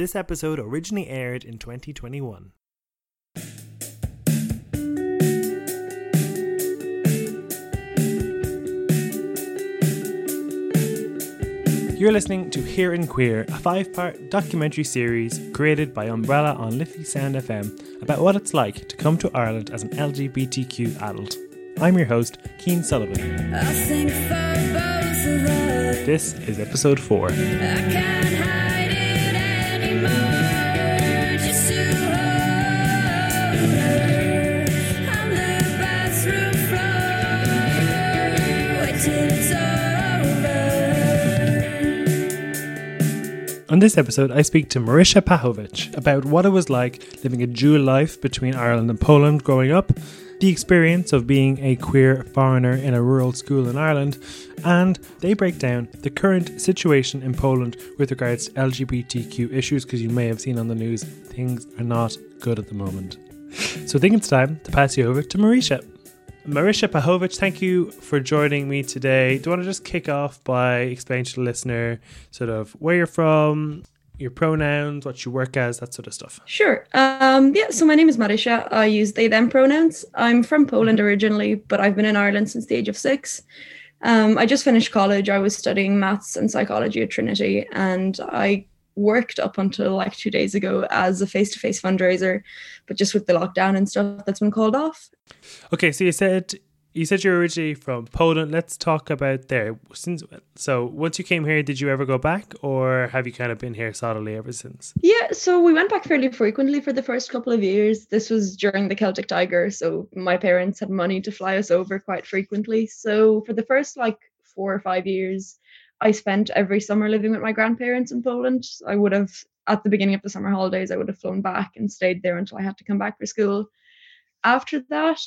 This episode originally aired in 2021. You're listening to Here in Queer, a five part documentary series created by Umbrella on Liffey Sound FM about what it's like to come to Ireland as an LGBTQ adult. I'm your host, Keen Sullivan. This is episode 4. On this episode, I speak to Marysia Pachowicz about what it was like living a dual life between Ireland and Poland growing up, the experience of being a queer foreigner in a rural school in Ireland, and they break down the current situation in Poland with regards to LGBTQ issues because you may have seen on the news things are not good at the moment. So I think it's time to pass you over to Marysia. Marysia Pachowicz, thank you for joining me today. Do you want to just kick off by explaining to the listener sort of where you're from, your pronouns, what you work as, that sort of stuff? Sure. Um, yeah, so my name is Marysia. I use they, them pronouns. I'm from Poland originally, but I've been in Ireland since the age of six. Um, I just finished college. I was studying maths and psychology at Trinity, and I worked up until like two days ago as a face-to-face fundraiser but just with the lockdown and stuff that's been called off. Okay so you said you said you're originally from poland. Let's talk about there. Since so once you came here did you ever go back or have you kind of been here solidly ever since? Yeah so we went back fairly frequently for the first couple of years. This was during the celtic tiger so my parents had money to fly us over quite frequently. So for the first like four or five years I spent every summer living with my grandparents in Poland. I would have, at the beginning of the summer holidays, I would have flown back and stayed there until I had to come back for school. After that,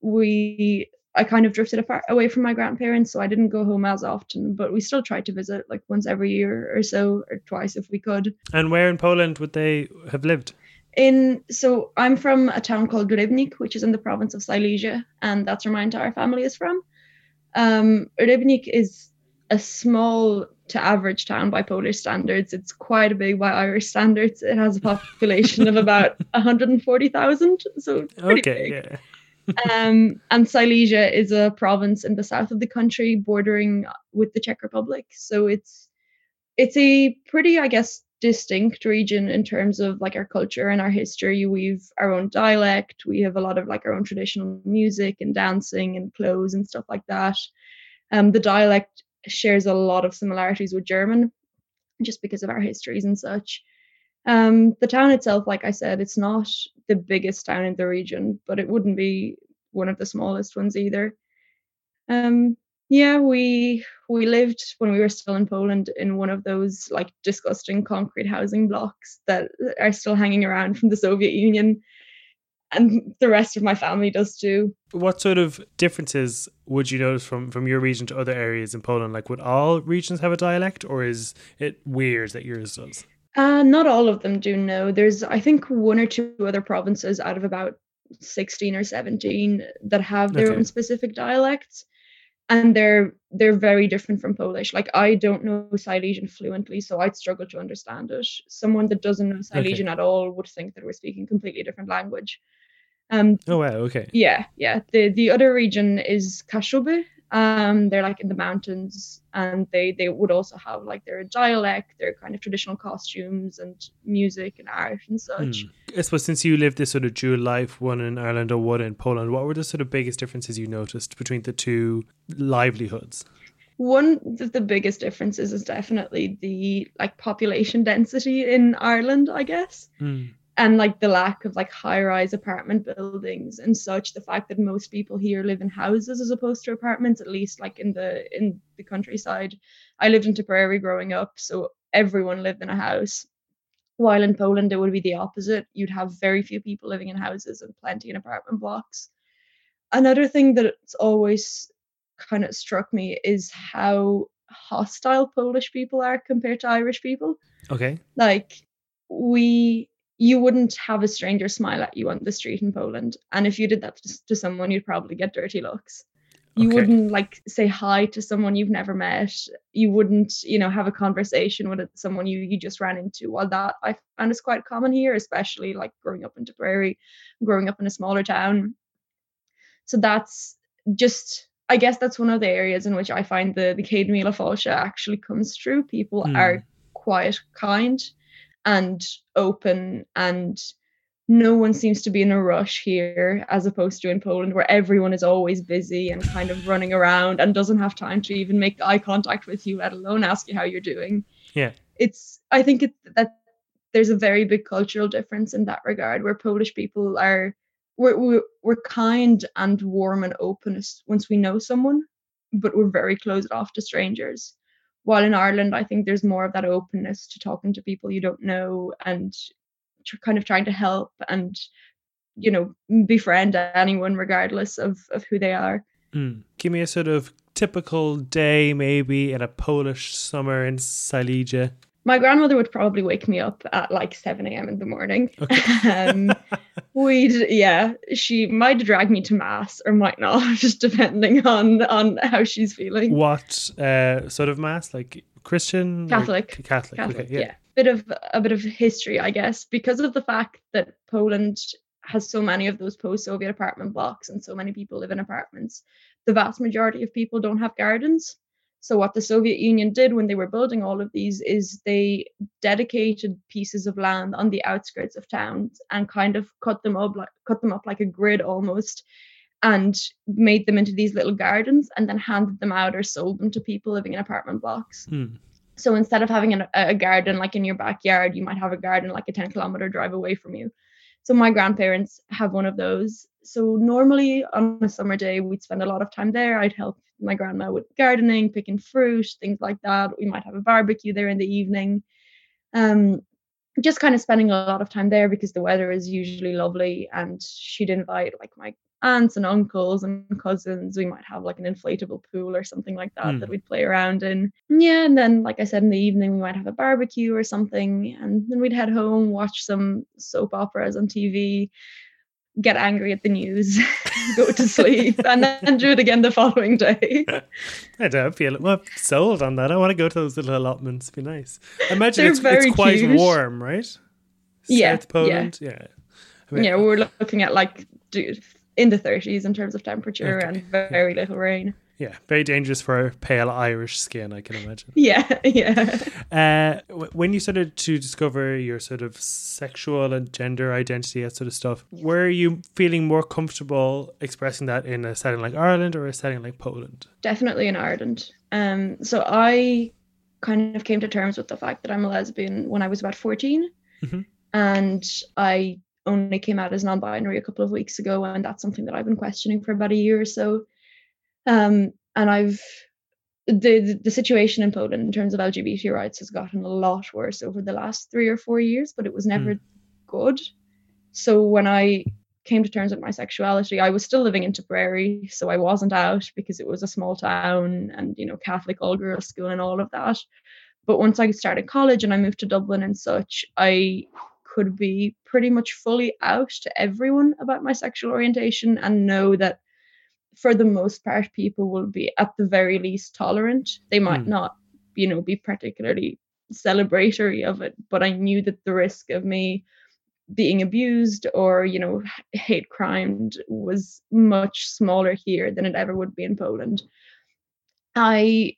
we, I kind of drifted apart away from my grandparents, so I didn't go home as often, but we still tried to visit like once every year or so, or twice if we could. And where in Poland would they have lived? In so I'm from a town called Rybnik, which is in the province of Silesia, and that's where my entire family is from. Um, Rybnik is a small to average town by Polish standards. It's quite a big by Irish standards. It has a population of about 140,000, so okay, big. yeah. um, and Silesia is a province in the south of the country, bordering with the Czech Republic. So it's it's a pretty, I guess, distinct region in terms of like our culture and our history. We've our own dialect. We have a lot of like our own traditional music and dancing and clothes and stuff like that. Um, the dialect shares a lot of similarities with German, just because of our histories and such. Um, the town itself, like I said, it's not the biggest town in the region, but it wouldn't be one of the smallest ones either. Um, yeah, we we lived when we were still in Poland in one of those like disgusting concrete housing blocks that are still hanging around from the Soviet Union and the rest of my family does too. What sort of differences would you notice from from your region to other areas in Poland? Like, would all regions have a dialect, or is it weird that yours does? Uh, not all of them do. No, there's I think one or two other provinces out of about sixteen or seventeen that have their okay. own specific dialects and they're they're very different from Polish. Like I don't know Silesian fluently, so I'd struggle to understand it. Someone that doesn't know Silesian okay. at all would think that we're speaking completely different language. Um, oh wow, okay. Yeah, yeah. The the other region is Kashuby. Um, they're like in the mountains, and they they would also have like their dialect, their kind of traditional costumes and music and art and such. Hmm. I suppose since you lived this sort of dual life, one in Ireland or one in Poland, what were the sort of biggest differences you noticed between the two livelihoods? One of the biggest differences is definitely the like population density in Ireland, I guess. Mm and like the lack of like high rise apartment buildings and such the fact that most people here live in houses as opposed to apartments at least like in the in the countryside. I lived in tipperary growing up so everyone lived in a house. While in poland it would be the opposite. You'd have very few people living in houses and plenty in apartment blocks. Another thing that's always kind of struck me is how hostile polish people are compared to irish people. Okay. Like we you wouldn't have a stranger smile at you on the street in Poland. And if you did that to, someone, you'd probably get dirty looks. You Okay. wouldn't like say hi to someone you've never met. You wouldn't, you know, have a conversation with someone you you just ran into. While that I found is quite common here, especially like growing up in Tipperary, growing up in a smaller town. So that's just I guess that's one of the areas in which I find the the Céad Míle Fáilte actually comes through. People Hmm. are quite kind and open and no one seems to be in a rush here as opposed to in Poland where everyone is always busy and kind of running around and doesn't have time to even make eye contact with you let alone ask you how you're doing Yeah. it's i think it, that there's a very big cultural difference in that regard where polish people are we're, we're, we're kind and warm and open once we know someone but we're very closed off to strangers while in ireland i think there's more of that openness to talking to people you don't know and kind of trying to help and you know befriend anyone regardless of of who they are Mm. Give me a sort of typical day, maybe in a Polish summer in Silesia. my grandmother would probably wake me up at like 7 a.m in the morning Okay. um we'd yeah she might drag me to mass or might not just depending on on how she's feeling What uh, sort of mass? Like Christian? Catholic. Catholic. Catholic, okay. yeah. Yeah. Bit of a bit of history, I guess, because of the fact that Poland has so many of those post-Soviet apartment blocks and so many people live in apartments. The vast majority of people don't have gardens. So what the Soviet Union did when they were building all of these is they dedicated pieces of land on the outskirts of towns and kind of cut them up like cut them up like a grid almost and made them into these little gardens and then handed them out or sold them to people living in apartment blocks. Mm. So instead of having an, a garden like in your backyard, you might have a garden like a 10 kilometer drive away from you. So my grandparents have one of those. So normally on a summer day, we'd spend a lot of time there. I'd help my grandma with gardening, picking fruit, things like that. We might have a barbecue there in the evening. Um, just kind of spending a lot of time there because the weather is usually lovely and she'd invite like my aunts and uncles and cousins we might have like an inflatable pool or something like that Hmm. that we'd play around in yeah and then like i said in the evening we might have a barbecue or something and then we'd head home watch some soap operas on tv get angry at the news go to sleep and then do it again the following day I don't feel well sold on that. I want to go to those little allotments. Be nice. I imagine They're it's, very it's quite cute. warm, right? Yeah, South Poland. Yeah. I mean, yeah we're looking at like dude, in the 30s in terms of temperature Okay. and very little rain yeah, very dangerous for pale Irish skin. I can imagine. yeah yeah Uh, w- when you started to discover your sort of sexual and gender identity, that sort of stuff, were you feeling more comfortable expressing that in a setting like Ireland or a setting like Poland? definitely in Ireland. Um, so I kind of came to terms with the fact that I'm a lesbian when I was about 14, Mhm. and I only came out as non-binary a couple of weeks ago, and that's something that I've been questioning for about a year or so. Um, and I've the, the situation in Poland in terms of LGBT rights has gotten a lot worse over the last three or four years, but it was never good. So when I came to terms with my sexuality, I was still living in Tipperary, so I wasn't out because it was a small town and you know Catholic all girls school and all of that. But once I started college and I moved to Dublin and such, I could be pretty much fully out to everyone about my sexual orientation and know that for the most part people will be at the very least tolerant. They might Hmm. not, you know, be particularly celebratory of it, but I knew that the risk of me being abused or you know hate crimed was much smaller here than it ever would be in Poland. I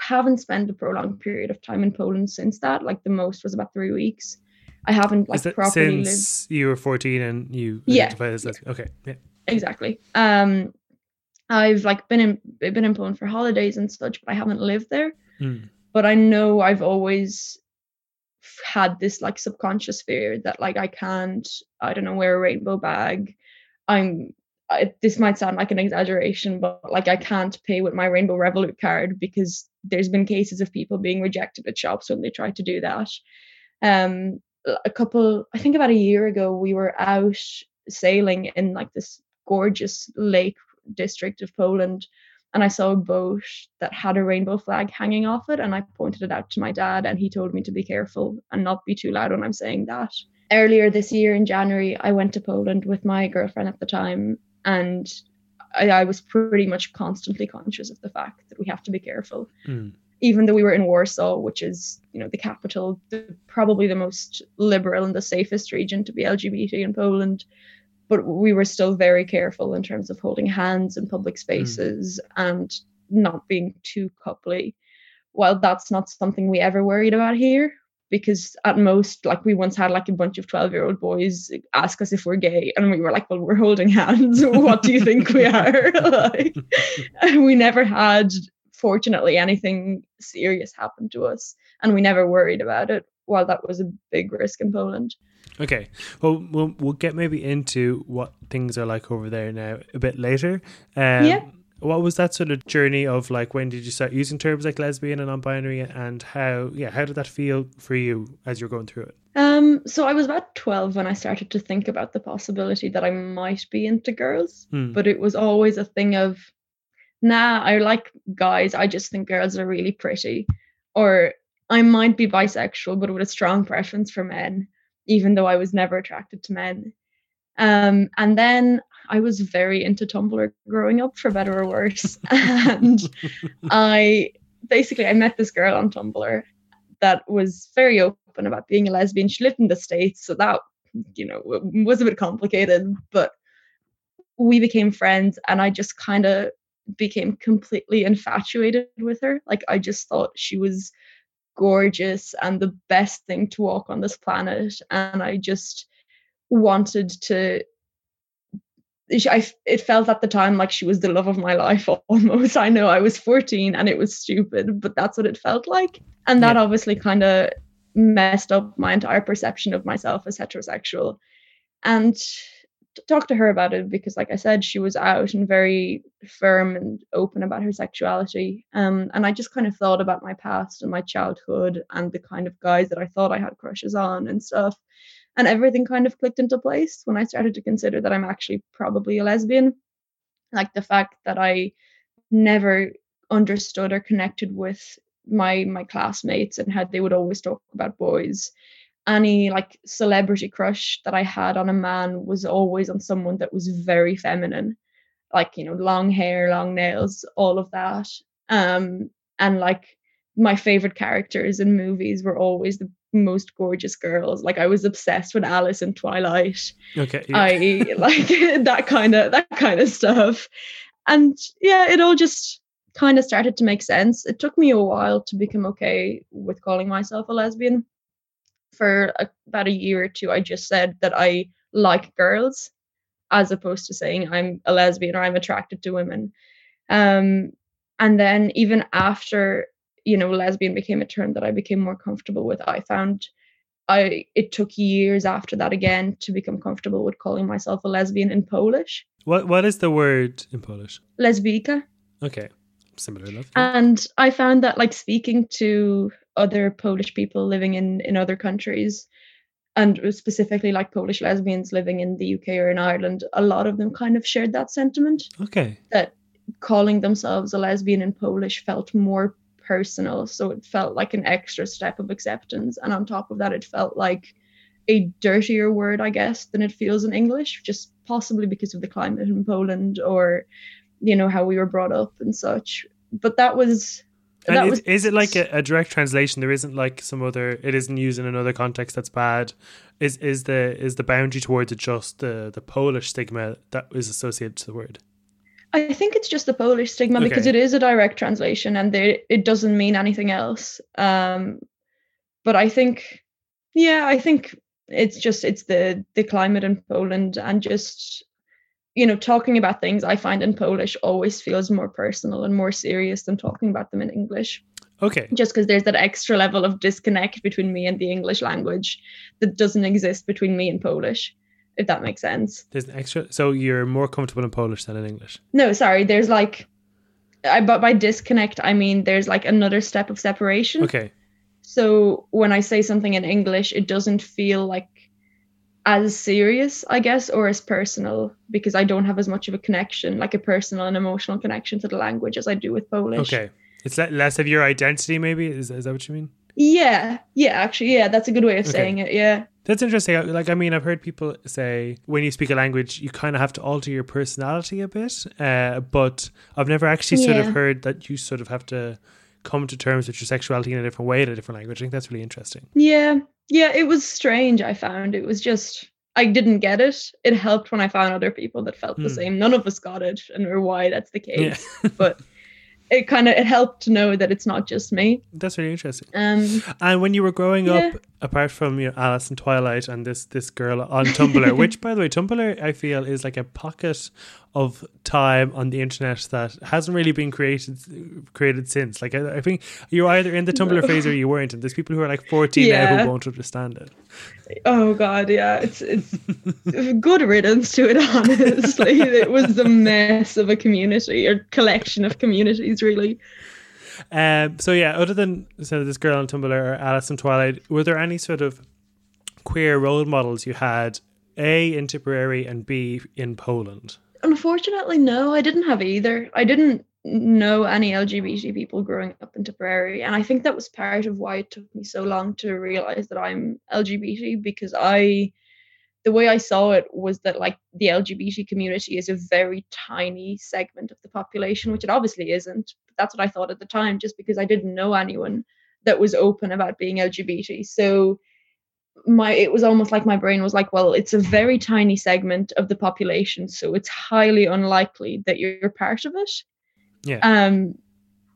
haven't spent a prolonged period of time in Poland since that. Like the most was about three weeks. I haven't like properly lived since you were 14 and you Yeah, identified as lesbian? Okay. Yeah. exactly. Um, I've like been in been in Poland for holidays and such, but I haven't lived there. Mm. But I know I've always had this like subconscious fear that like I can't, I don't know, wear a rainbow bag. I'm. I, this might sound like an exaggeration, but like I can't pay with my Rainbow Revolut card because there's been cases of people being rejected at shops when they try to do that. Um, a couple, I think about a year ago, we were out sailing in like this gorgeous lake district of Poland and I saw a boat that had a rainbow flag hanging off it and I pointed it out to my dad and he told me to be careful and not be too loud when I'm saying that. Earlier this year in January I went to Poland with my girlfriend at the time and I, I was pretty much constantly conscious of the fact that we have to be careful. Mm. Even though we were in Warsaw, which is you know the capital, the, probably the most liberal and the safest region to be LGBT in Poland, but we were still very careful in terms of holding hands in public spaces mm. and not being too coupley. While that's not something we ever worried about here, because at most like we once had like a bunch of 12 year old boys ask us if we're gay and we were like well we're holding hands what do you think we are like we never had fortunately anything serious happen to us and we never worried about it while that was a big risk in poland okay well we'll, we'll get maybe into what things are like over there now a bit later. Um, yeah. what was that sort of journey of like when did you start using terms like lesbian and non-binary and how yeah how did that feel for you as you're going through it? Um so i was about 12 when i started to think about the possibility that i might be into girls hmm. but it was always a thing of nah i like guys i just think girls are really pretty or i might be bisexual but with a strong preference for men even though i was never attracted to men um, and then I was very into Tumblr growing up, for better or worse. and I basically I met this girl on Tumblr that was very open about being a lesbian. She lived in the States, so that you know was a bit complicated, but we became friends and I just kind of became completely infatuated with her. Like I just thought she was gorgeous and the best thing to walk on this planet. And I just wanted to I, it felt at the time like she was the love of my life almost. I know I was 14 and it was stupid, but that's what it felt like. And that yeah. obviously kind of messed up my entire perception of myself as heterosexual. And talk to her about it because, like I said, she was out and very firm and open about her sexuality. Um, and I just kind of thought about my past and my childhood and the kind of guys that I thought I had crushes on and stuff and everything kind of clicked into place when I started to consider that I'm actually probably a lesbian. Like the fact that I never understood or connected with my my classmates and how they would always talk about boys. Any like celebrity crush that I had on a man was always on someone that was very feminine, like you know, long hair, long nails, all of that. Um, and like my favorite characters in movies were always the most gorgeous girls. Like I was obsessed with Alice in Twilight. Okay. Yeah. I like that kind of that kind of stuff. And yeah, it all just kind of started to make sense. It took me a while to become okay with calling myself a lesbian. For a, about a year or two, I just said that I like girls, as opposed to saying I'm a lesbian or I'm attracted to women. Um, and then even after you know lesbian became a term that i became more comfortable with i found i it took years after that again to become comfortable with calling myself a lesbian in polish. What what is the word in polish? Lesbika. Okay similar enough. And i found that like speaking to other polish people living in in other countries and specifically like polish lesbians living in the uk or in ireland a lot of them kind of shared that sentiment okay that calling themselves a lesbian in polish felt more personal. So it felt like an extra step of acceptance. And on top of that, it felt like a dirtier word, I guess, than it feels in English, just possibly because of the climate in Poland or, you know, how we were brought up and such. But that was. And was, is it like a, a, direct translation? There isn't like some other. It isn't used in another context that's bad. Is is the is the boundary towards it just the the Polish stigma that is associated to the word? I think it's just the Polish stigma okay. because it is a direct translation and they, it doesn't mean anything else. Um, but I think, yeah, I think it's just it's the the climate in Poland and just you know talking about things I find in Polish always feels more personal and more serious than talking about them in English. Okay. Just because there's that extra level of disconnect between me and the English language that doesn't exist between me and Polish if that makes sense. There's an extra, so you're more comfortable in Polish than in English. No, sorry. There's like, I but by disconnect I mean there's like another step of separation. Okay. So when I say something in English, it doesn't feel like as serious, I guess, or as personal because I don't have as much of a connection, like a personal and emotional connection to the language as I do with Polish. Okay. It's less of your identity, maybe. Is, is that what you mean? Yeah, yeah, actually, yeah, that's a good way of okay. saying it. Yeah. That's interesting. Like, I mean, I've heard people say when you speak a language, you kind of have to alter your personality a bit. Uh, but I've never actually sort Yeah. of heard that you sort of have to come to terms with your sexuality in a different way in a different language. I think that's really interesting. Yeah, yeah, it was strange. I found it was just I didn't get it. It helped when I found other people that felt the Hmm. same. None of us got it, and or why that's the Yeah. case. but it kind of it helped to know that it's not just me. That's really interesting. Um, And when you were growing Yeah. up, apart from you know, Alice and Twilight and this this girl on Tumblr, which by the way, Tumblr I feel is like a pocket of time on the internet that hasn't really been created created since. Like I, I think you're either in the Tumblr phase or you weren't, and there's people who are like 14 now who won't understand it. oh god, yeah, it's it's good riddance to it. Honestly, it was a mess of a community or collection of communities, really. Um, so yeah, other than so this girl on Tumblr or Alice and Twilight, were there any sort of queer role models you had? A in Tipperary and B in Poland. Unfortunately, no, I didn't have either. I didn't know any LGBT people growing up in Tipperary, and I think that was part of why it took me so long to realize that I'm LGBT because I, the way I saw it was that like the LGBT community is a very tiny segment of the population, which it obviously isn't. But that's what I thought at the time, just because I didn't know anyone that was open about being LGBT. So my it was almost like my brain was like well it's a very tiny segment of the population so it's highly unlikely that you're part of it Yeah. um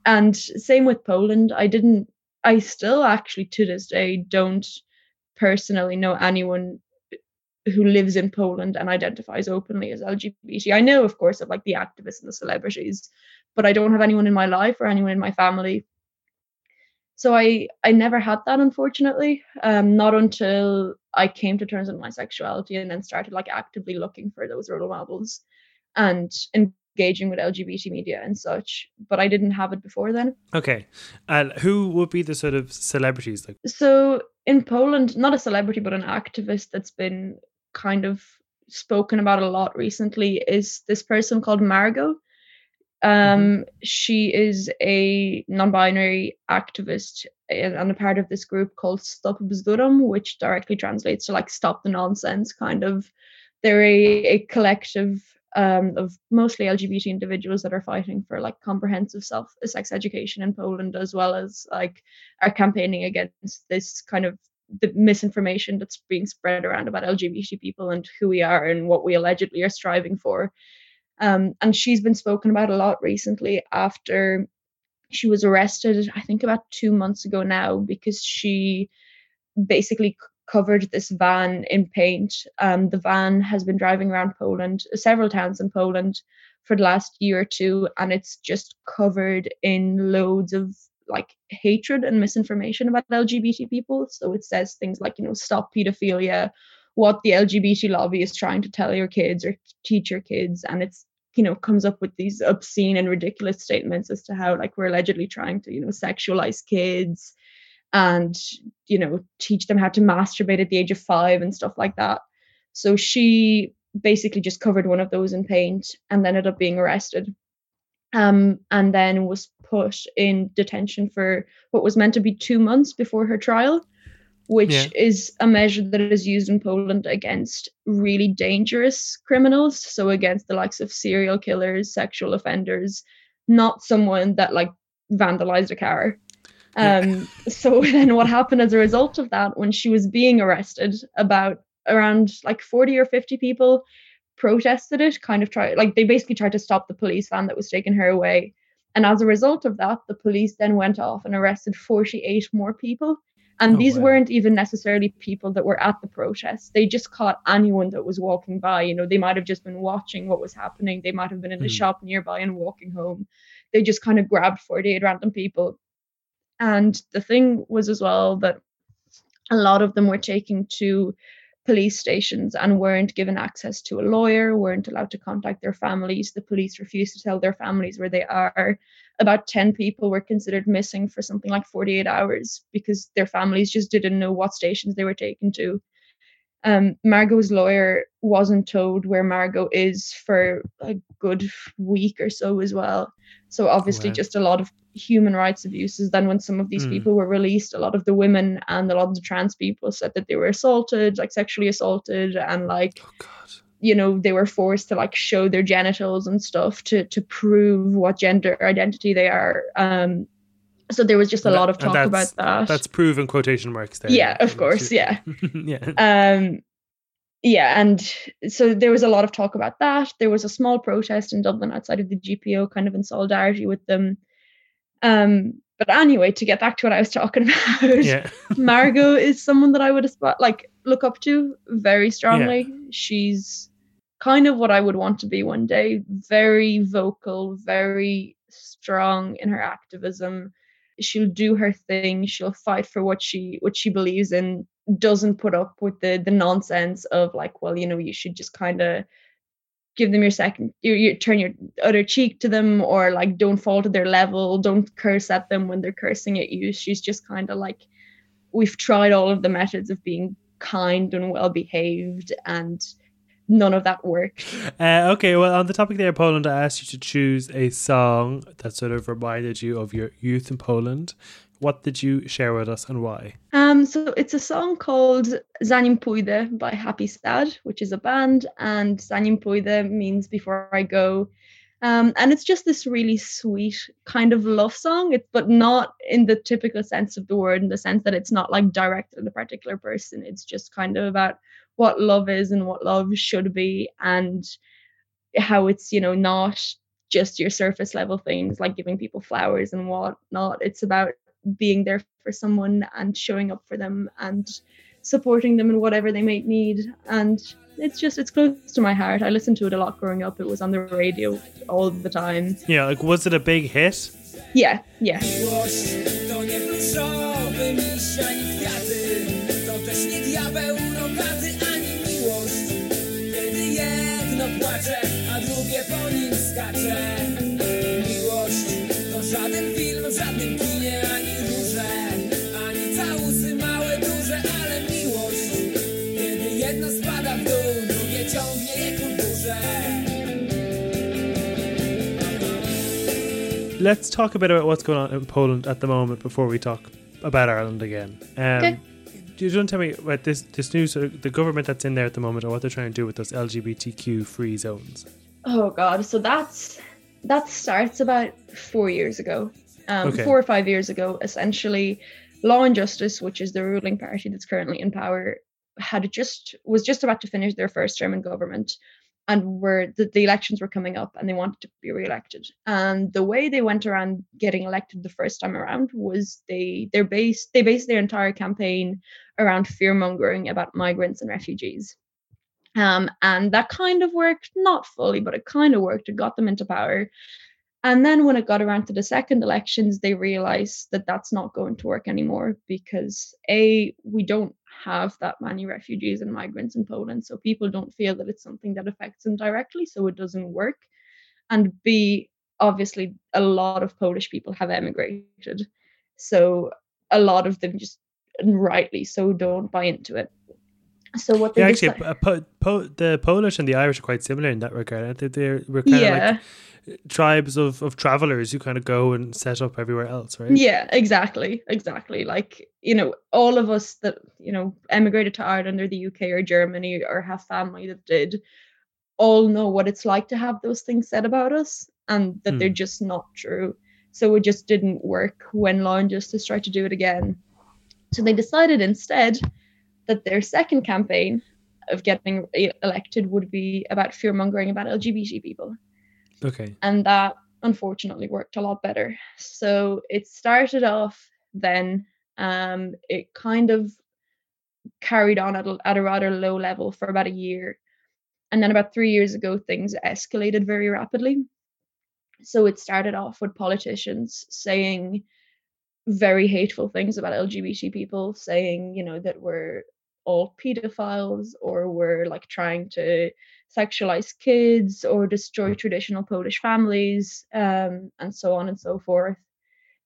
and same with poland i didn't i still actually to this day don't personally know anyone who lives in poland and identifies openly as lgbt i know of course of like the activists and the celebrities but i don't have anyone in my life or anyone in my family so I I never had that unfortunately. Um, not until I came to terms with my sexuality and then started like actively looking for those role models and engaging with LGBT media and such. But I didn't have it before then. Okay. And who would be the sort of celebrities like So in Poland, not a celebrity but an activist that's been kind of spoken about a lot recently is this person called Margot. Um, she is a non-binary activist and and a part of this group called Stop Bzdurom, which directly translates to like "Stop the Nonsense." Kind of, they're a, a collective um, of mostly LGBT individuals that are fighting for like comprehensive self sex education in Poland, as well as like are campaigning against this kind of the misinformation that's being spread around about LGBT people and who we are and what we allegedly are striving for. Um, and she's been spoken about a lot recently after she was arrested, I think about two months ago now, because she basically covered this van in paint. Um, the van has been driving around Poland, several towns in Poland, for the last year or two, and it's just covered in loads of like hatred and misinformation about LGBT people. So it says things like, you know, stop pedophilia, what the LGBT lobby is trying to tell your kids or teach your kids, and it's you know comes up with these obscene and ridiculous statements as to how like we're allegedly trying to you know sexualize kids and you know teach them how to masturbate at the age of five and stuff like that. So she basically just covered one of those in paint and then ended up being arrested. Um, and then was put in detention for what was meant to be two months before her trial which Yeah. is a measure that is used in Poland against really dangerous criminals. So against the likes of serial killers, sexual offenders, not someone that like vandalized a car. Yeah. Um, so then what happened as a result of that when she was being arrested, about around like 40 or 50 people protested it, kind of try like they basically tried to stop the police van that was taking her away. And as a result of that, the police then went off and arrested 48 more people. And Oh, these wow. weren't even necessarily people that were at the protest. They just caught anyone that was walking by. You know, they might have just been watching what was happening. They might have been in a Hmm. shop nearby and walking home. They just kind of grabbed 48 random people. And the thing was as well that a lot of them were taken to police stations and weren't given access to a lawyer, weren't allowed to contact their families. The police refused to tell their families where they are. About 10 people were considered missing for something like 48 hours because their families just didn't know what stations they were taken to. Um, Margot's lawyer wasn't told where Margot is for a good week or so as well. So obviously, Wow. just a lot of human rights abuses. Then when some of these Mm. people were released, a lot of the women and a lot of the trans people said that they were assaulted, like sexually assaulted, and like Oh God. you know they were forced to like show their genitals and stuff to to prove what gender identity they are. Um, so there was just a lot of talk about that. That's proven quotation marks there. yeah, of course, yeah. yeah. Um, yeah, and so there was a lot of talk about that. There was a small protest in Dublin outside of the GPO, kind of in solidarity with them. Um, but anyway, to get back to what I was talking about, Yeah. Margot is someone that I would asp- like look up to very strongly. She's kind of what I would want to be one day. Very vocal, very strong in her activism. She'll do her thing. She'll fight for what she what she believes in. Doesn't put up with the the nonsense of like, well, you know, you should just kind of give them your second you, you turn your other cheek to them or like don't fall to their level don't curse at them when they're cursing at you she's just kind of like we've tried all of the methods of being kind and well behaved and none of that worked Uh, okay, well, on the topic there, Poland, I asked you to choose a song that sort of reminded you of your youth in Poland. What did you share with us and why? um so it's a song called zanim pójdę by Happysad which is a band and zanim pójdę means before i go. Um, and it's just this really sweet kind of love song. It, but not in the typical sense of the word in the sense that it's not like directed at a particular person. It's just kind of about what love is and what love should be and how it's you know not just your surface level things like giving people flowers and whatnot. It's about being there for someone and showing up for them and supporting them in whatever they might need. And it's just it's close to my heart. I listened to it a lot growing up. It was on the radio all the time. Yeah, like, was it a big hit? yeah yeah. Miłość Let's talk a bit about what's going on in Poland at the moment before we talk about Ireland again. Um, Okay. Do you want to tell me about this this new sort of the government that's in there at the moment, or what they're trying to do with those LGBTQ free zones? oh god so that's that starts about four years ago um, Okay. four or five years ago essentially law and justice which is the ruling party that's currently in power had just was just about to finish their first term in government and were the, the elections were coming up and they wanted to be re-elected and the way they went around getting elected the first time around was they they're based they based their entire campaign around fear mongering about migrants and refugees um, and that kind of worked, not fully, but it kind of worked. It got them into power. And then when it got around to the second elections, they realized that that's not going to work anymore because A, we don't have that many refugees and migrants in Poland. So people don't feel that it's something that affects them directly. So it doesn't work. And B, obviously, a lot of Polish people have emigrated. So a lot of them just, rightly so, don't buy into it. So what they Yeah, actually, po- po- the Polish and the Irish are quite similar in that regard. aren't they? They're we're kind yeah. of like tribes of, of travelers who kind of go and set up everywhere else, right? Yeah, exactly, exactly. Like you know, all of us that you know emigrated to Ireland or the UK or Germany or have family that did, all know what it's like to have those things said about us, and that they're Hmm. just not true. So it just didn't work when Law and Justice tried to do it again. So they decided instead that their second campaign of getting elected would be about fear mongering about LGBT people Okay. and that unfortunately worked a lot better. So it started off then, um, it kind of carried on at a, at a rather low level for about a year. And then about three years ago, things escalated very rapidly. So it started off with politicians saying very hateful things about LGBT people, saying, you know, that we're all pedophiles or we're like trying to sexualize kids or destroy traditional Polish families, um, and so on and so forth.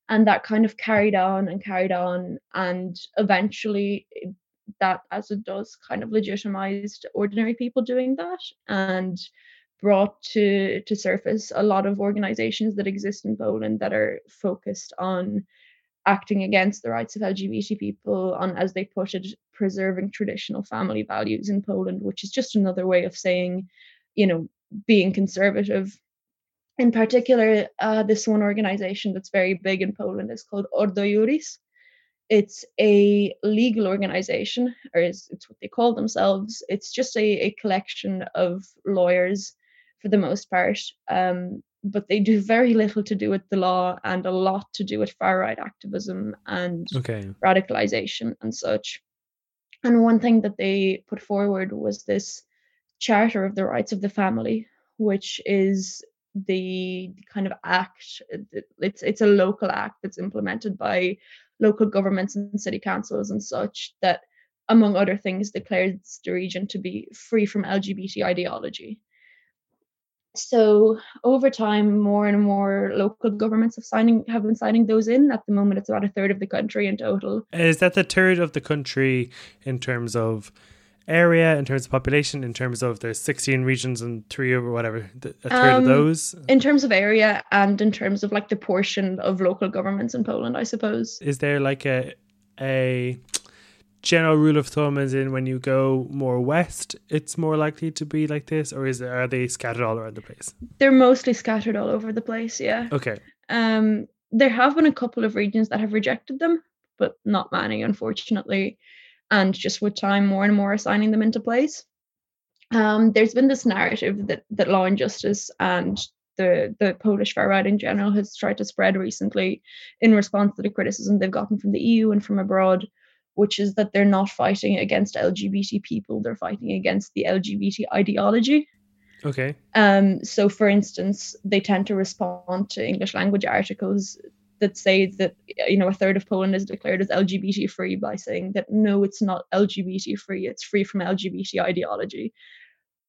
And that kind of carried on and carried on, and eventually, that, as it does, kind of legitimized ordinary people doing that. And brought to to surface a lot of organizations that exist in Poland that are focused on acting against the rights of LGBT people on as they put it preserving traditional family values in Poland which is just another way of saying you know being conservative. In particular uh, this one organization that's very big in Poland is called Ordo Iuris it's a legal organization or is it's what they call themselves. It's just a, a collection of lawyers for the most part um, but they do very little to do with the law and a lot to do with far right activism and Okay. radicalization and such and one thing that they put forward was this charter of the rights of the family which is the kind of act it's it's a local act that's implemented by local governments and city councils and such that among other things declares the region to be free from lgbt ideology so over time more and more local governments have signing have been signing those in. At the moment it's about a third of the country in total. Is that the third of the country in terms of area, in terms of population, in terms of there's 16 regions and three or whatever, a third Um, of those? in terms of area and in terms of like the portion of local governments in poland i suppose. Is there like a a general rule of thumb is in when you go more west, it's more likely to be like this, or is there, are they scattered all around the place? they're mostly scattered all over the place yeah Okay. Um, there have been a couple of regions that have rejected them, but not many, unfortunately. And just with time, more and more are signing them into place. Um, there's been this narrative that that law and justice and the the Polish far right in general has tried to spread recently in response to the criticism they've gotten from the EU and from abroad, which is that they're not fighting against LGBT people, they're fighting against the LGBT ideology. Okay. Um, so, for instance, they tend to respond to English language articles that say that you know a third of Poland is declared as LGBT free by saying that no, it's not LGBT free; it's free from LGBT ideology.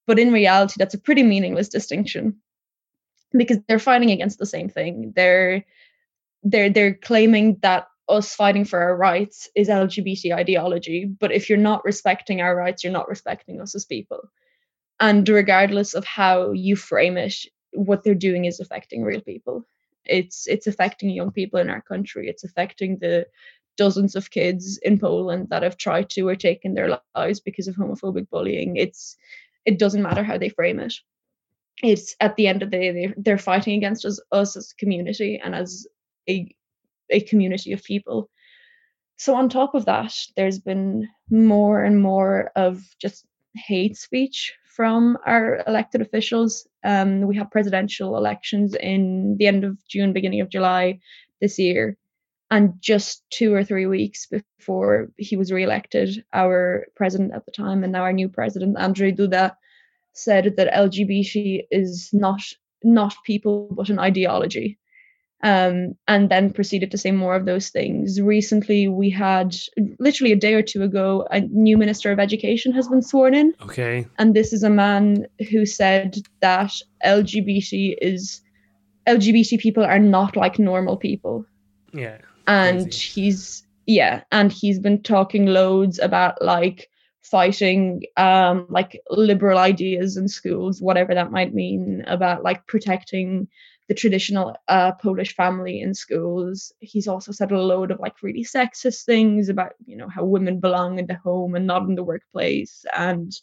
But in reality, that's a pretty meaningless distinction because they're fighting against the same thing. They're they're they're claiming that us fighting for our rights is LGBT ideology, but if you're not respecting our rights, you're not respecting us as people. And regardless of how you frame it what they're doing is affecting real people. It's it's affecting young people in our country. It's affecting the dozens of kids in Poland that have tried to or taken their lives because of homophobic bullying. It's it doesn't matter how they frame it. It's at the end of the day they're, fighting against us, us as a community and as a a community of people so on top of that there's been more and more of just hate speech from our elected officials. Um, we have presidential elections in the end of June, beginning of July this year. And just two or three weeks before he was re-elected, our president at the time and now our new president, Andrzej Duda, said that LGBT is not not people but an ideology um, and then proceeded to say more of those things. Recently, we had literally a day or two ago, a new Minister of Education has been sworn in, Okay. and this is a man who said that LGBT is LGBT people are not like normal people, Yeah. and Crazy. he's yeah, and he's been talking loads about like fighting um like liberal ideas in schools whatever that might mean about like protecting the traditional uh, Polish family in schools. He's also said a load of like really sexist things about you know how women belong in the home and not in the workplace, and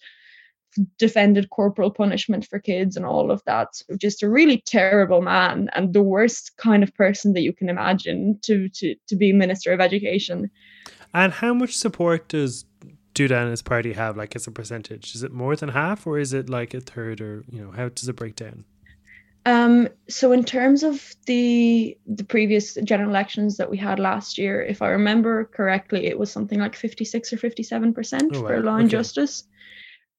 defended corporal punishment for kids and all of that. So just a really terrible man and the worst kind of person that you can imagine to to to be minister of education. And how much support does Duda and his party have, like as a percentage? Is it more than half, or is it like a third, or you know, how does it break down? Um, so in terms of the the previous general elections that we had last year, if I remember correctly, it was something like 56 or 57 percent Oh, for law and Okay. justice.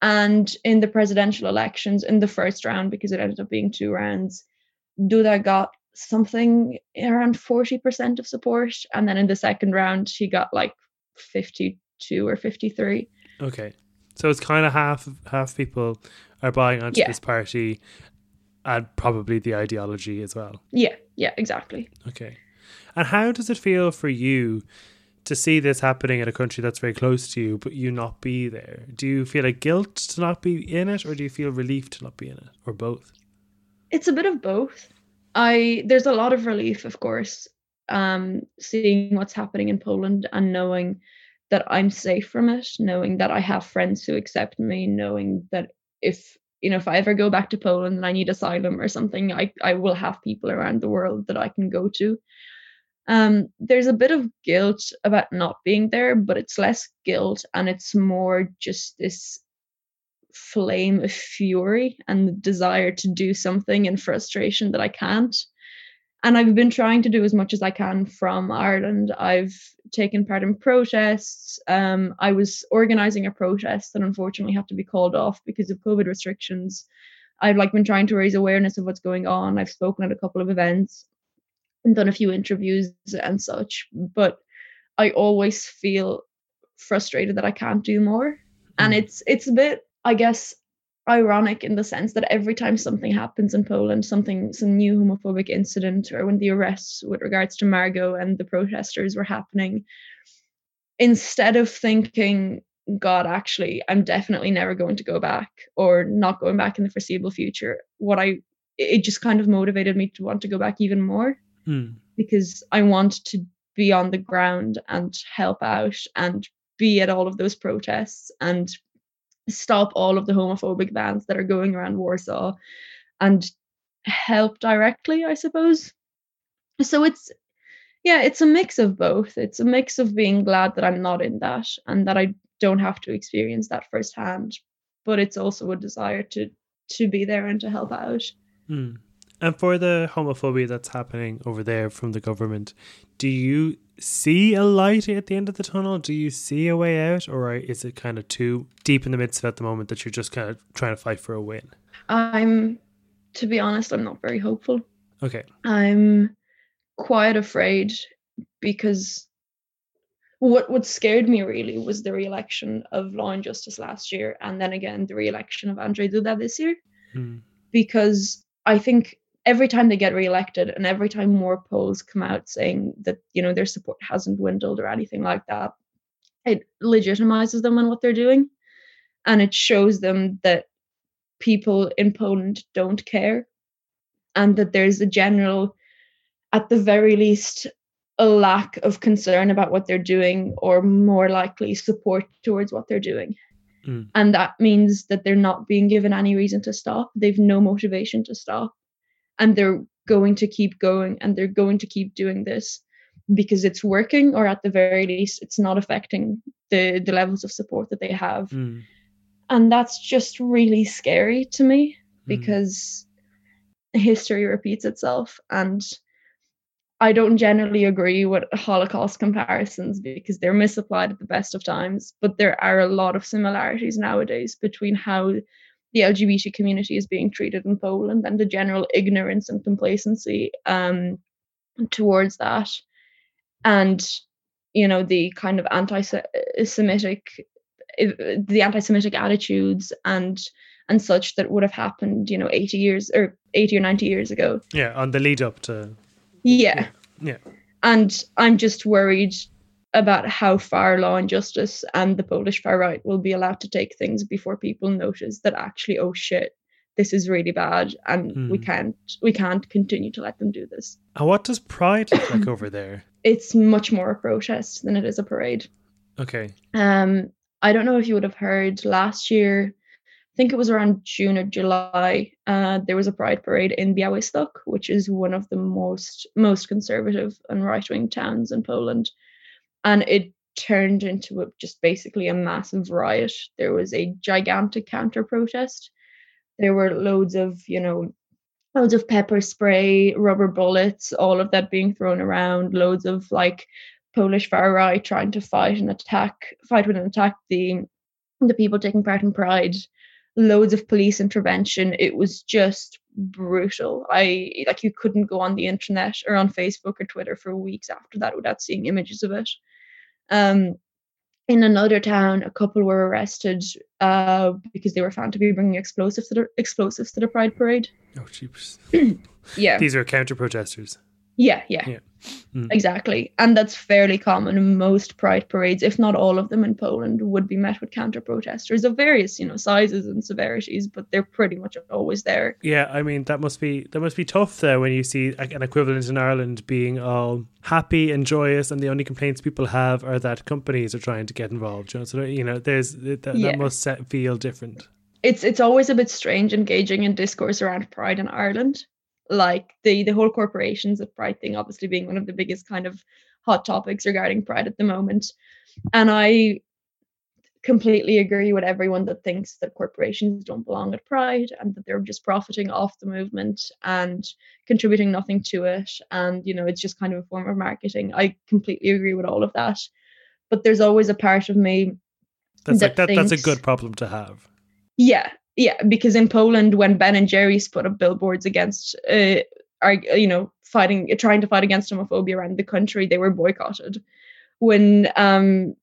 And in the presidential elections, in the first round, because it ended up being two rounds, Duda got something around 40% of support. And then in the second round, he got like 52 or 53. Okay, so it's kind of half half people are buying onto Yeah. this party, and probably the ideology as well. Yeah, yeah, exactly. Okay, and how does it feel for you to see this happening in a country that's very close to you, but you not be there. Do you feel a guilt to not be in it, or do you feel relief to not be in it, or both? It's a bit of both. I there's a lot of relief, of course, um, seeing what's happening in Poland and knowing that I'm safe from it, knowing that I have friends who accept me, knowing that if you know if I ever go back to Poland and I need asylum or something, I I will have people around the world that I can go to. Um, there's a bit of guilt about not being there, but it's less guilt and it's more just this flame of fury and the desire to do something and frustration that I can't. And I've been trying to do as much as I can from Ireland. I've taken part in protests. Um, I was organizing a protest that unfortunately had to be called off because of COVID restrictions. I've like been trying to raise awareness of what's going on. I've spoken at a couple of events and done a few interviews and such, but I always feel frustrated that I can't do more. And Mm. it's it's a bit, I guess, ironic in the sense that every time something happens in Poland, something some new homophobic incident, or when the arrests with regards to Margot and the protesters were happening, instead of thinking, God, actually, I'm definitely never going to go back or not going back in the foreseeable future, what I it just kind of motivated me to want to go back even more Mm. because I want to be on the ground and help out and be at all of those protests and stop all of the homophobic bans that are going around Warsaw and help directly, I suppose. So it's yeah, it's a mix of both. It's a mix of being glad that I'm not in that and that I don't have to experience that firsthand, but it's also a desire to to be there and to help out. Mm. And for the homophobia that's happening over there from the government, do you see a light at the end of the tunnel? Do you see a way out, or is it kind of too deep in the midst of it at the moment that you're just kind of trying to fight for a win? I'm to be honest, I'm not very hopeful. Okay. I'm quite afraid because what what scared me really was the re-election of Law and Justice last year, and then again the re-election of Andrzej Duda this year. Mm. Because I think every time they get re-elected, and every time more polls come out saying that you know their support hasn't dwindled or anything like that, it legitimizes them on what they're doing, and it shows them that people in Poland don't care, and that there's a general at the very least a lack of concern about what they're doing or more likely support towards what they're doing. Mm. and that means that they're not being given any reason to stop. They've no motivation to stop and they're going to keep going and they're going to keep doing this because it's working or at the very least it's not affecting the the levels of support that they have Mm. and that's just really scary to me Mm. because history repeats itself and I don't generally agree with Holocaust comparisons because they're misapplied at the best of times, but there are a lot of similarities nowadays between how the LGBT community is being treated in Poland and the general ignorance and complacency um, towards that. And, you know, the kind of anti Semitic, the anti Semitic attitudes and and such that would have happened, you know, 80 years or 80 or 90 years ago. Yeah, on the lead up to Yeah. yeah. And I'm just worried about how far law and justice and the Polish far right will be allowed to take things before people notice that actually, oh shit, this is really bad and we Hmm. can't we can't continue to let them do this. And what does Pride look like over there? It's much more a protest than it is a parade. Okay. Um, I don't know if you would have heard last year. I think it was around June or July. Uh, there was a pride parade in Białystok, which is one of the most most conservative and right wing towns in Poland, and it turned into a, just basically a massive riot. There was a gigantic counter protest. There were loads of you know loads of pepper spray, rubber bullets, all of that being thrown around. Loads of like Polish far right trying to fight and attack, fight with and attack the the people taking part in Pride. Loads of police intervention. It was just brutal. I like you couldn't go on the internet or on Facebook or Twitter for weeks after that without seeing images of it. Um, in another town, a couple were arrested uh, because they were found to be bringing explosives to the explosives to the Pride parade. Oh, jeepers. Yeah, These are counter protesters. yeah, yeah. Yeah. Mm. Exactly. And that's fairly common. Most pride parades, if not all of them in Poland, would be met with counter protesters of various, you know, sizes and severities, but they're pretty much always there. Yeah, I mean that must be that must be tough there when you see an equivalent in Ireland being all happy and joyous, and the only complaints people have are that companies are trying to get involved. You know, so you know, there's that, Yeah. that must set, feel different. It's it's always a bit strange engaging in discourse around pride in Ireland. Like the the whole corporations of pride thing obviously being one of the biggest kind of hot topics regarding pride at the moment. And I completely agree with everyone that thinks that corporations don't belong at Pride and that they're just profiting off the movement and contributing nothing to it. And, you know, it's just kind of a form of marketing. I completely agree with all of that. But there's always a part of me, That's That like that, that's a good problem to have. yeah, yeah, because in Poland, when Ben and Jerry's put up billboards against, uh, are you know, fighting, trying to fight against homophobia around the country, they were boycotted. When um,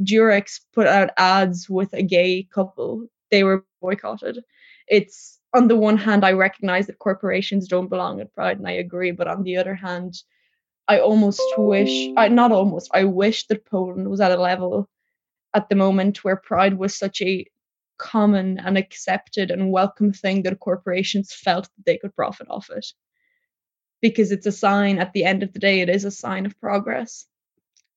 Durex put out ads with a gay couple, they were boycotted. It's on the one hand, I recognize that corporations don't belong at Pride, and I agree, but on the other hand, I almost wish, I not almost, I wish that Poland was at a level at the moment where Pride was such a common and accepted and welcome thing that corporations felt that they could profit off it. Because it's a sign, at the end of the day, it is a sign of progress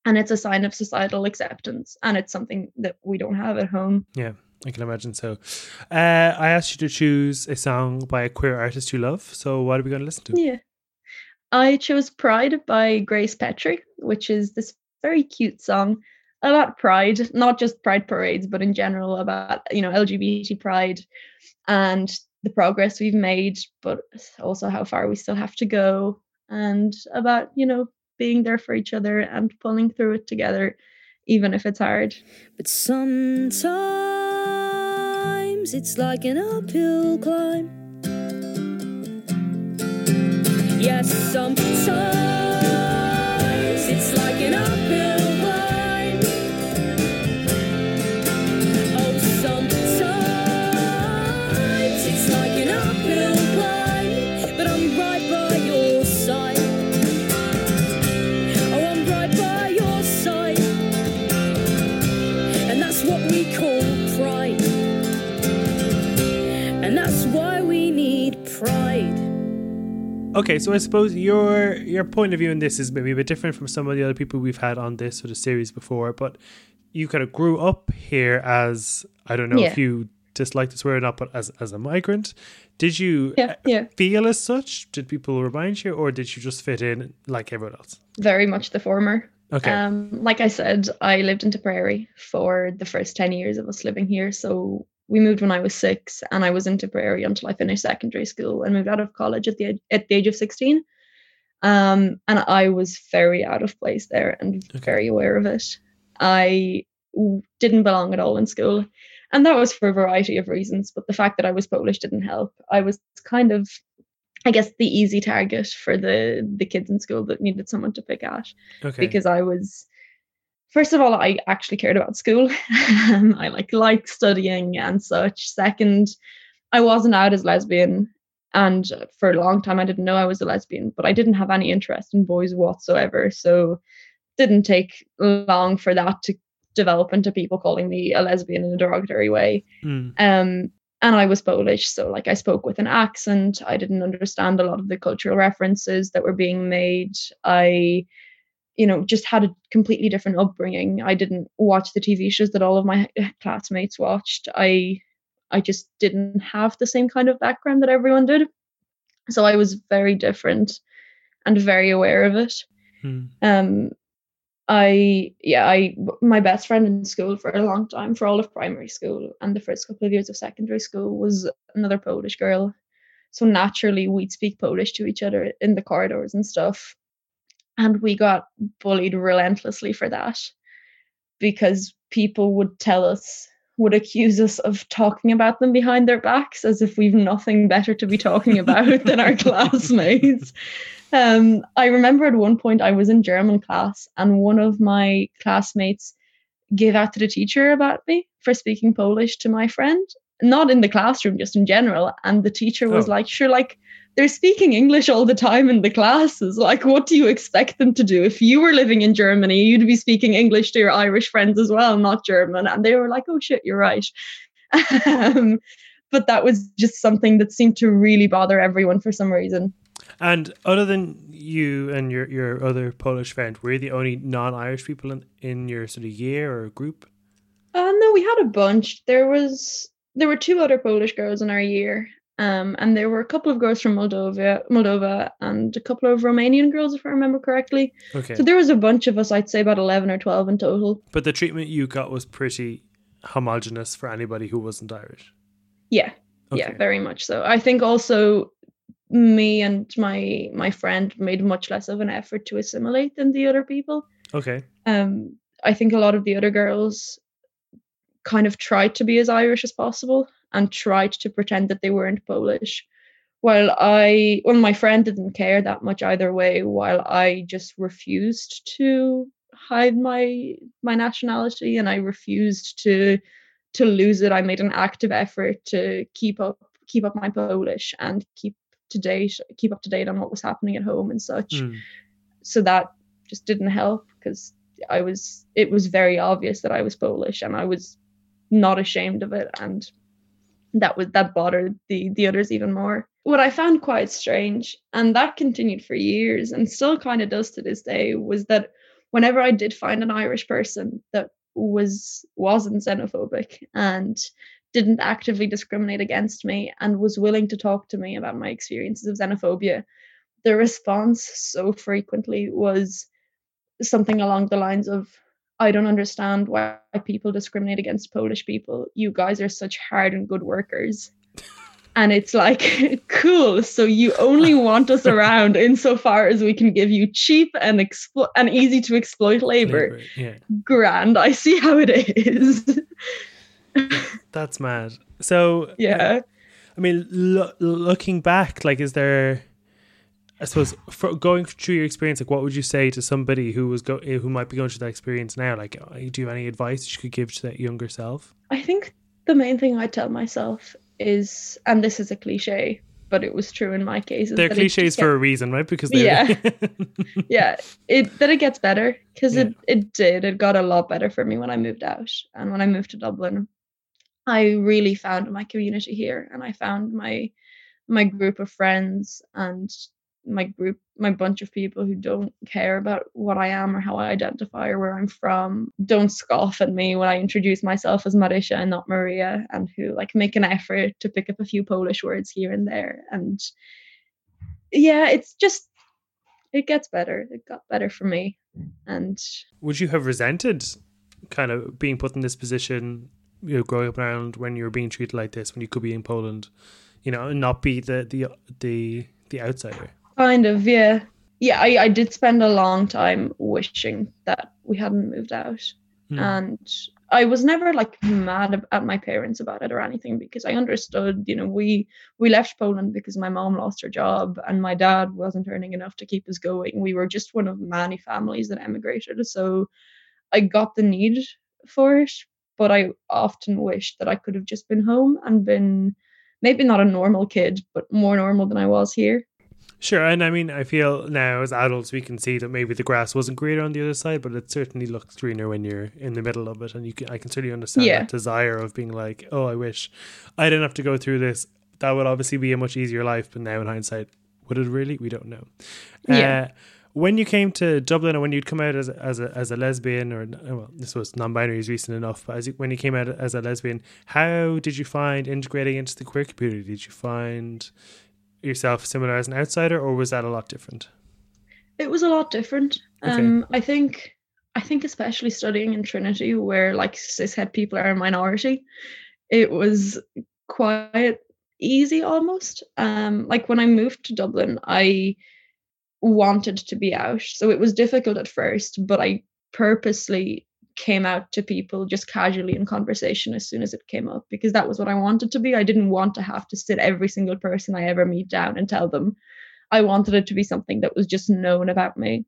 and it's a sign of societal acceptance. And it's something that we don't have at home. Yeah, I can imagine so. Uh, I asked you to choose a song by a queer artist you love. So what are we going to listen to? Yeah. I chose Pride by Grace Petrie, which is this very cute song about pride, not just pride parades, but in general about, you know, LGBT pride and the progress we've made, but also how far we still have to go and about, you know, being there for each other and pulling through it together, even if it's hard. But sometimes it's like an uphill climb. Yes, sometimes it's like an uphill Okay, so I suppose your your point of view in this is maybe a bit different from some of the other people we've had on this sort of series before, but you kind of grew up here as I don't know Yeah. if you dislike this word or not, but as as a migrant. Did you Yeah, yeah. feel as such? Did people remind you, or did you just fit in like everyone else? Very much the former. Okay, Um, like I said, I lived in Tipperary for the first 10 years of us living here. So we moved when I was six, and I was in Tipperary until I finished secondary school and moved out of college at the age- at the age of 16. Um, and I was very out of place there and Okay. very aware of it. I w- didn't belong at all in school, and that was for a variety of reasons. But the fact that I was Polish didn't help. I was kind of, I guess, the easy target for the the kids in school that needed someone to pick at okay, because I was first of all I actually cared about school. um, I like liked studying and such. Second, I wasn't out as lesbian and for a long time I didn't know I was a lesbian, but I didn't have any interest in boys whatsoever. So didn't take long for that to develop into people calling me a lesbian in a derogatory way. Mm, Um, and I was Polish, so like I spoke with an accent. I didn't understand a lot of the cultural references that were being made. I, you know, just had a completely different upbringing. I didn't watch the TV shows that all of my classmates watched. I, I just didn't have the same kind of background that everyone did. So I was very different and very aware of it mm, um i yeah i my best friend in school for a long time for all of primary school and the first couple of years of secondary school was another polish girl so naturally we'd speak polish to each other in the corridors and stuff and we got bullied relentlessly for that because people would tell us would accuse us of talking about them behind their backs as if we've nothing better to be talking about than our classmates um, I remember at one point I was in German class and one of my classmates gave out to the teacher about me for speaking Polish to my friend. Not in the classroom, just in general. And the teacher was Oh. like, sure, like they're speaking English all the time in the classes. Like, what do you expect them to do? If you were living in Germany, you'd be speaking English to your Irish friends as well, not German. And they were like, oh shit, you're right. um, but that was just something that seemed to really bother everyone for some reason. And other than you and your, your other Polish friend, were you the only non Irish people in, in your sort of year or group? Uh, no, we had a bunch. There was there were two other Polish girls in our year, um, and there were a couple of girls from Moldova, Moldova, and a couple of Romanian girls, if I remember correctly. Okay. So there was a bunch of us. I'd say about eleven or twelve in total. but the treatment you got was pretty homogenous for anybody who wasn't Irish. Yeah, Okay. yeah, very much so. I think also me and my my friend made much less of an effort to assimilate than the other people. Okay. Um, I think a lot of the other girls kind of tried to be as Irish as possible and tried to pretend that they weren't Polish. While I, well, my friend didn't care that much either way. While I just refused to hide my my nationality and I refused to to lose it. I made an active effort to keep up keep up my Polish and keep to date keep up to date on what was happening at home and such Mm. so that just didn't help because I was it was very obvious that I was Polish and I was not ashamed of it and that was that bothered the the others even more. What I found quite strange and that continued for years and still kind of does to this day was that whenever I did find an Irish person that was wasn't xenophobic and didn't actively discriminate against me and was willing to talk to me about my experiences of xenophobia the response so frequently was something along the lines of I don't understand why people discriminate against Polish people. You guys are such hard and good workers. And it's like, cool. So you only want us around insofar as we can give you cheap and explo- and easy to exploit labor. Labor, Yeah. Grand. I see how it is. That's mad. So yeah. I mean, lo- looking back, like, is there? I suppose for going through your experience, like, what would you say to somebody who was go who might be going through that experience now? Like, uh, do you have any advice you could give to that younger self? I think the main thing I tell myself is, and this is a cliche, but it was true in my case. They're that cliches for a reason, right? Because they're Yeah. yeah it that it gets better because Yeah. it it did it got a lot better for me when i moved out and when i moved to dublin i really found my community here and i found my my group of friends and my group my bunch of people who don't care about what i am or how i identify or where i'm from don't scoff at me when i introduce myself as Marysia and not maria and who like make an effort to pick up a few polish words here and there. And yeah it's just it gets better. It got better for me. And would you have resented kind of being put in this position, you know, growing up Ireland when you were being treated like this, when you could be in Poland, you know, and not be the the the the outsider? Kind of yeah. Yeah I, I did spend a long time wishing that we hadn't moved out. Hmm. and i was never like mad at my parents about it or anything because i understood you know we we left poland because my mom lost her job and my dad wasn't earning enough to keep us going. We were just one of many families that emigrated. So i got the need for it but i often wished that i could have just been home and been maybe not a normal kid but more normal than i was here Sure, and I mean, I feel now as adults we can see that maybe the grass wasn't greener on the other side, but it certainly looks greener when you're in the middle of it, and you can, I can certainly understand Yeah. that desire of being like, oh, I wish I didn't have to go through this. That would obviously be a much easier life, but now in hindsight, would it really? We don't know. Yeah. Uh, when you came to Dublin, and when you'd come out as a, as a as a lesbian, or well, this was non-binary is recent enough, but as you, when you came out as a lesbian, how did you find integrating into the queer community? Did you find yourself similar as an outsider, or was that a lot different? it was a lot different. Okay. Um, I think, I think especially studying in Trinity, where like cishet people are a minority, it was quite easy almost. Um, like when I moved to Dublin, I wanted to be out, so it was difficult at first, but I purposely came out to people just casually in conversation as soon as it came up because that was what I wanted to be. I didn't want to have to sit every single person I ever meet down and tell them I wanted it to be something that was just known about me.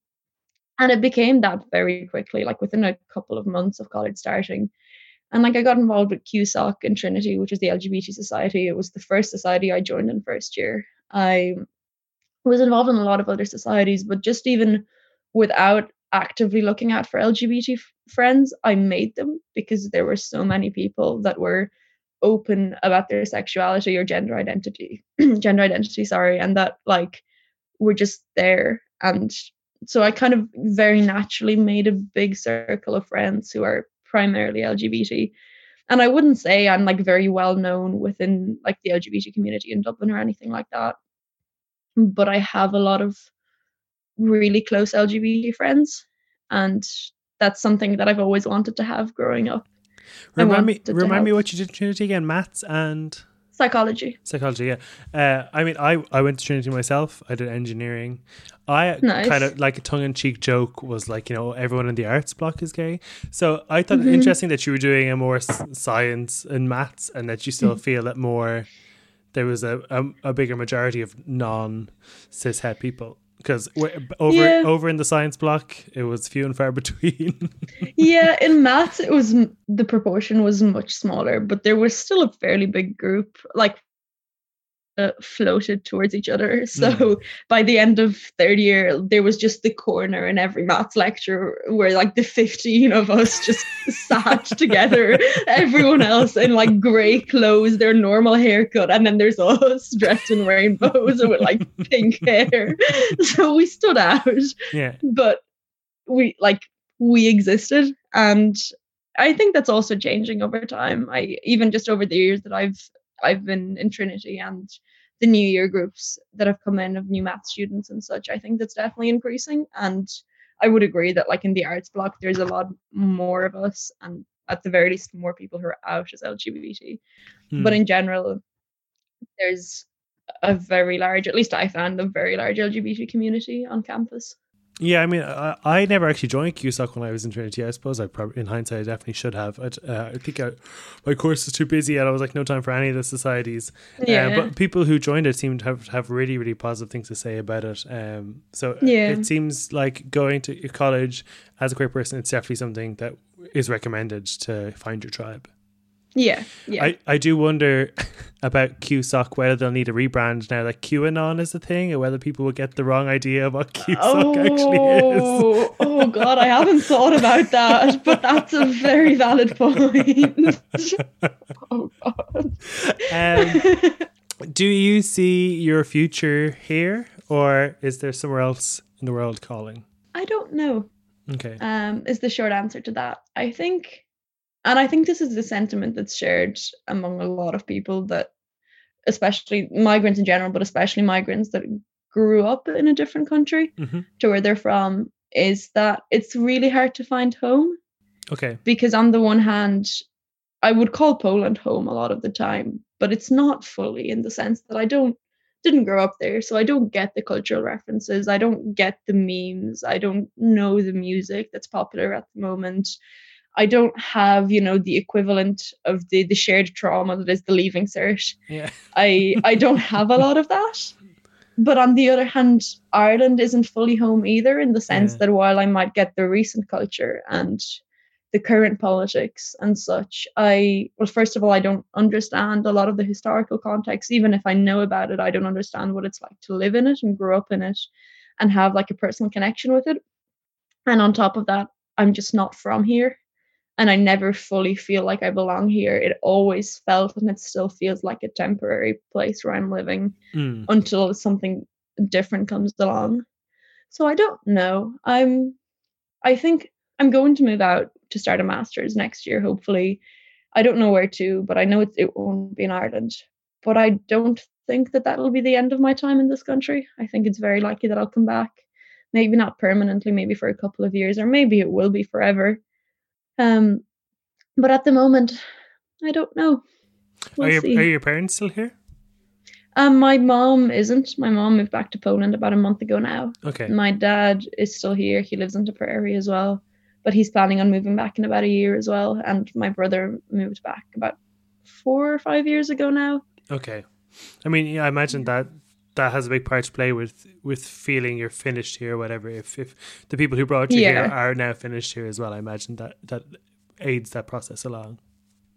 And it became that very quickly, like within a couple of months of college starting. And like I got involved with QSOC in Trinity, which is the LGBT society. It was the first society I joined in first year. I was involved in a lot of other societies, but just even without actively looking out for LGBT f- friends, I made them because there were so many people that were open about their sexuality or gender identity, gender identity, sorry, and that like were just there. And so I kind of very naturally made a big circle of friends who are primarily LGBT. And I wouldn't say I'm like very well known within like the LGBT community in Dublin or anything like that. But I have a lot of really close LGBT friends. And that's something that I've always wanted to have growing up. Remind me, remind me what you did in Trinity again. Maths and Psychology. psychology. Yeah. Uh, I mean, I I went to Trinity myself. I did engineering. I Nice. kind of like a tongue in cheek joke was like you know everyone in the arts block is gay. So I thought Mm-hmm. it interesting that you were doing a more science and maths, and that you still Mm. feel that more there was a a, a bigger majority of non cishet people. Because over Yeah. over in the science block, it was few and far between. yeah, in maths, it was the proportion was much smaller, but there was still a fairly big group, like uh, floated towards each other. So by the end of third year, there was just the corner in every maths lecture where like the 15 of us just sat together, everyone else in like grey clothes, their normal haircut, and then there's us dressed in rainbows and with like pink hair. So we stood out yeah. but we like we existed and i think that's also changing over time i even just over the years that i've i've been in trinity and the new year groups that have come in of new math students and such i think that's definitely increasing. And i would agree that like in the arts block there's a lot more of us and at the very least more people who are out as lgbt Hmm. but in general there's a very large at least i found a very large lgbt community on campus Yeah, I mean, I, I never actually joined QSOC when I was in Trinity. I suppose I probably, in hindsight, I definitely should have. I, uh, I think I, my course was too busy, and I was like, no time for any of the societies. Yeah. Uh, but people who joined it seem to have, have really, really positive things to say about it. Um, so Yeah. it seems like going to college as a queer person, it's definitely something that is recommended to find your tribe. Yeah, yeah. I, I do wonder about QSOC whether they'll need a rebrand now that QAnon is the thing, or whether people will get the wrong idea of what QSOC actually is. oh, oh God, I haven't thought about that, but that's a very valid point. oh God. Um, do you see your future here, or is there somewhere else in the world calling? I don't know. Okay. Um, is the short answer to that. I think, and I think this is the sentiment that's shared among a lot of people that, especially migrants in general, but especially migrants that grew up in a different country Mhm. to where they're from, is that it's really hard to find home. Okay. because on the one hand i would call poland home a lot of the time but it's not fully in the sense that i don't didn't grow up there so i don't get the cultural references i don't get the memes i don't know the music that's popular at the moment i don't have you know the equivalent of the the shared trauma that is the leaving cert Yeah. I I don't have a lot of that. But on the other hand, Ireland isn't fully home either in the sense Yeah. that while I might get the recent culture and the current politics and such, I well, first of all, I don't understand a lot of the historical context. Even if I know about it, I don't understand what it's like to live in it and grow up in it and have like a personal connection with it. And on top of that, I'm just not from here and I never fully feel like I belong here. It always felt and it still feels like a temporary place where I'm living Mm. until something different comes along. So I don't know. I'm I think I'm going to move out to start a masters next year hopefully. I don't know where to, but I know it, it won't be in Ireland. But I don't think that that'll be the end of my time in this country. I think it's very likely that I'll come back. Maybe not permanently, maybe for a couple of years, or maybe it will be forever. Um, but at the moment, I don't know. We'll are, your, are your parents still here? Um, my mom isn't. My mom moved back to Poland about a month ago now. Okay. My dad is still here. He lives in Tipperary as well, but he's planning on moving back in about a year as well. And my brother moved back about four or five years ago now. Okay. I mean, yeah, I imagine that that has a big part to play with with feeling you're finished here or whatever. If if the people who brought you here are now finished here as well, I imagine that that aids that process along.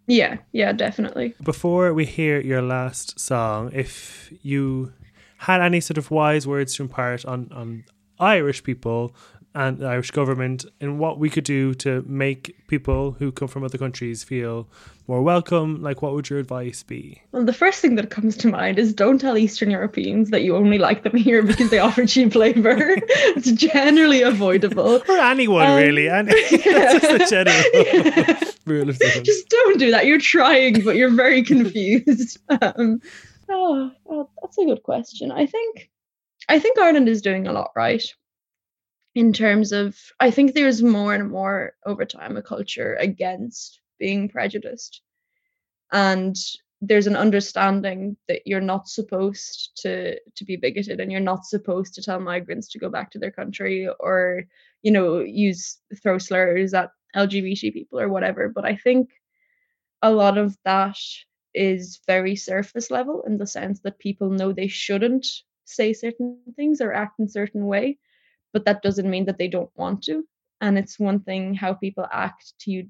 Yeah, yeah, definitely. Before we hear your last song, if you had any sort of wise words to impart on, on Irish people and the Irish government and what we could do to make people who come from other countries feel more welcome, like what would your advice be? Well, the first thing that comes to mind is don't tell Eastern Europeans that you only like them here because they offer cheap labor. it's generally avoidable. For anyone Um, really. And that's just a general rule of thumb. Just don't do that. You're trying, but you're very confused. Um, oh, oh, that's a good question. I think, I think Ireland is doing a lot right in terms of. I think there's more and more over time a culture against being prejudiced, and there's an understanding that you're not supposed to to be bigoted and you're not supposed to tell migrants to go back to their country or you know use throw slurs at lgbt people or whatever but i think a lot of that is very surface level in the sense that people know they shouldn't say certain things or act in certain way but that doesn't mean that they don't want to. And it's one thing how people act to you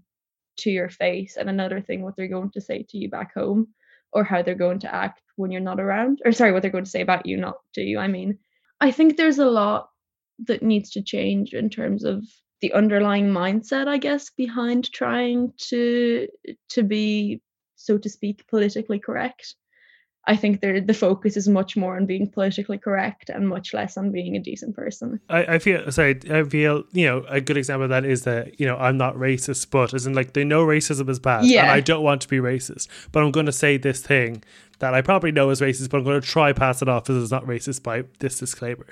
to your face and another thing what they're going to say to you back home or how they're going to act when you're not around or sorry what they're going to say about you not to you i mean. I think there's a lot that needs to change in terms of the underlying mindset i guess behind trying to to be so to speak politically correct i think the focus is much more on being politically correct and much less on being a decent person I, I feel sorry. I feel you know a good example of that is that you know I'm not racist, but as in like they know racism is bad, and Yeah. I don't want to be racist, but I'm going to say this thing that I probably know is racist, but I'm going to try pass it off as it's not racist by this disclaimer.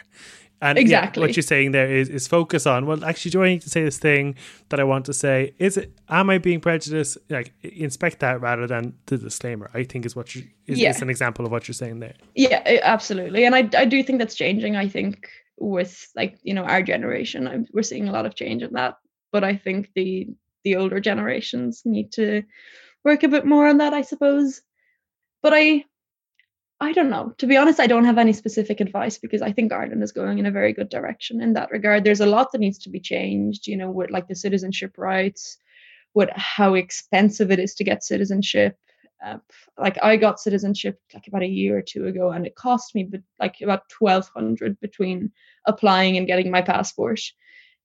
And yeah, Exactly. what you're saying there is is focus on well, actually, do I need to say this thing that I want to say? Is it am I being prejudiced? Like inspect that rather than the disclaimer. I think is what you is, Yeah. is an example of what you're saying there. yeah absolutely and i i do think that's changing i think with like you know our generation I, we're seeing a lot of change in that but i think the the older generations need to work a bit more on that i suppose but i i don't know to be honest i don't have any specific advice because i think ireland is going in a very good direction in that regard there's a lot that needs to be changed you know with like the citizenship rights with how expensive it is to get citizenship uh, like I got citizenship like about a year or two ago, and it cost me but like about twelve hundred between applying and getting my passport.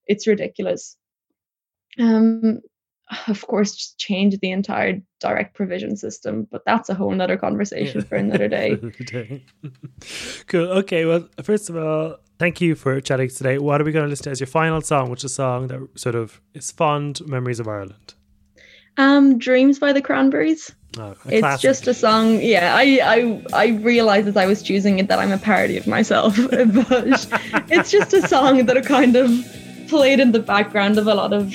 It's ridiculous. Um, of course, just change the entire direct provision system, but that's a whole nother conversation for another day. cool. Okay. Well, first of all, thank you for chatting today. What are we going to listen to as your final song, which is a song that sort of is fond memories of Ireland? Um, Dreams by the Cranberries. Oh, It's classic. just a song. Yeah, I I I realized as I was choosing it that I'm a parody of myself, but it's just a song that I kind of played in the background of a lot of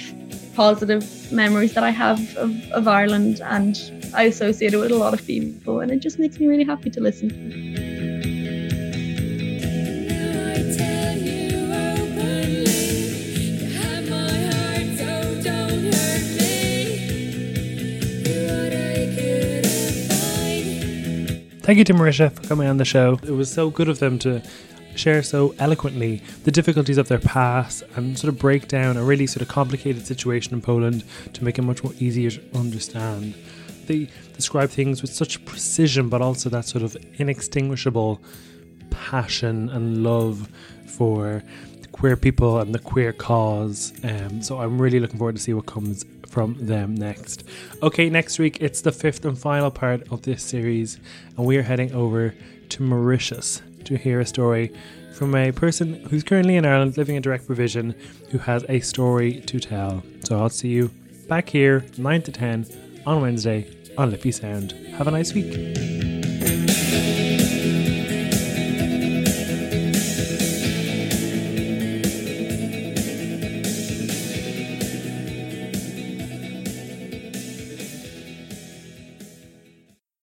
positive memories that I have of, of Ireland, and I associate it with a lot of people, and it just makes me really happy to listen to. I tell you openly, you have my heart, so don't hurt me. You're what I couldn't find. Thank you to Marysia for coming on the show. It was so good of them to share so eloquently the difficulties of their past and sort of break down a really sort of complicated situation in Poland to make it much more easier to understand. They describe things with such precision, but also that sort of inextinguishable passion and love for queer people and the queer cause. Um, so I'm really looking forward to see what comes from them next. Okay, next week it's the fifth and final part of this series, and we are heading over to Mauritius to hear a story from a person who's currently in Ireland living in direct provision who has a story to tell. So I'll see you back here 9 to 10 on Wednesday on Liffey Sound. Have a nice week.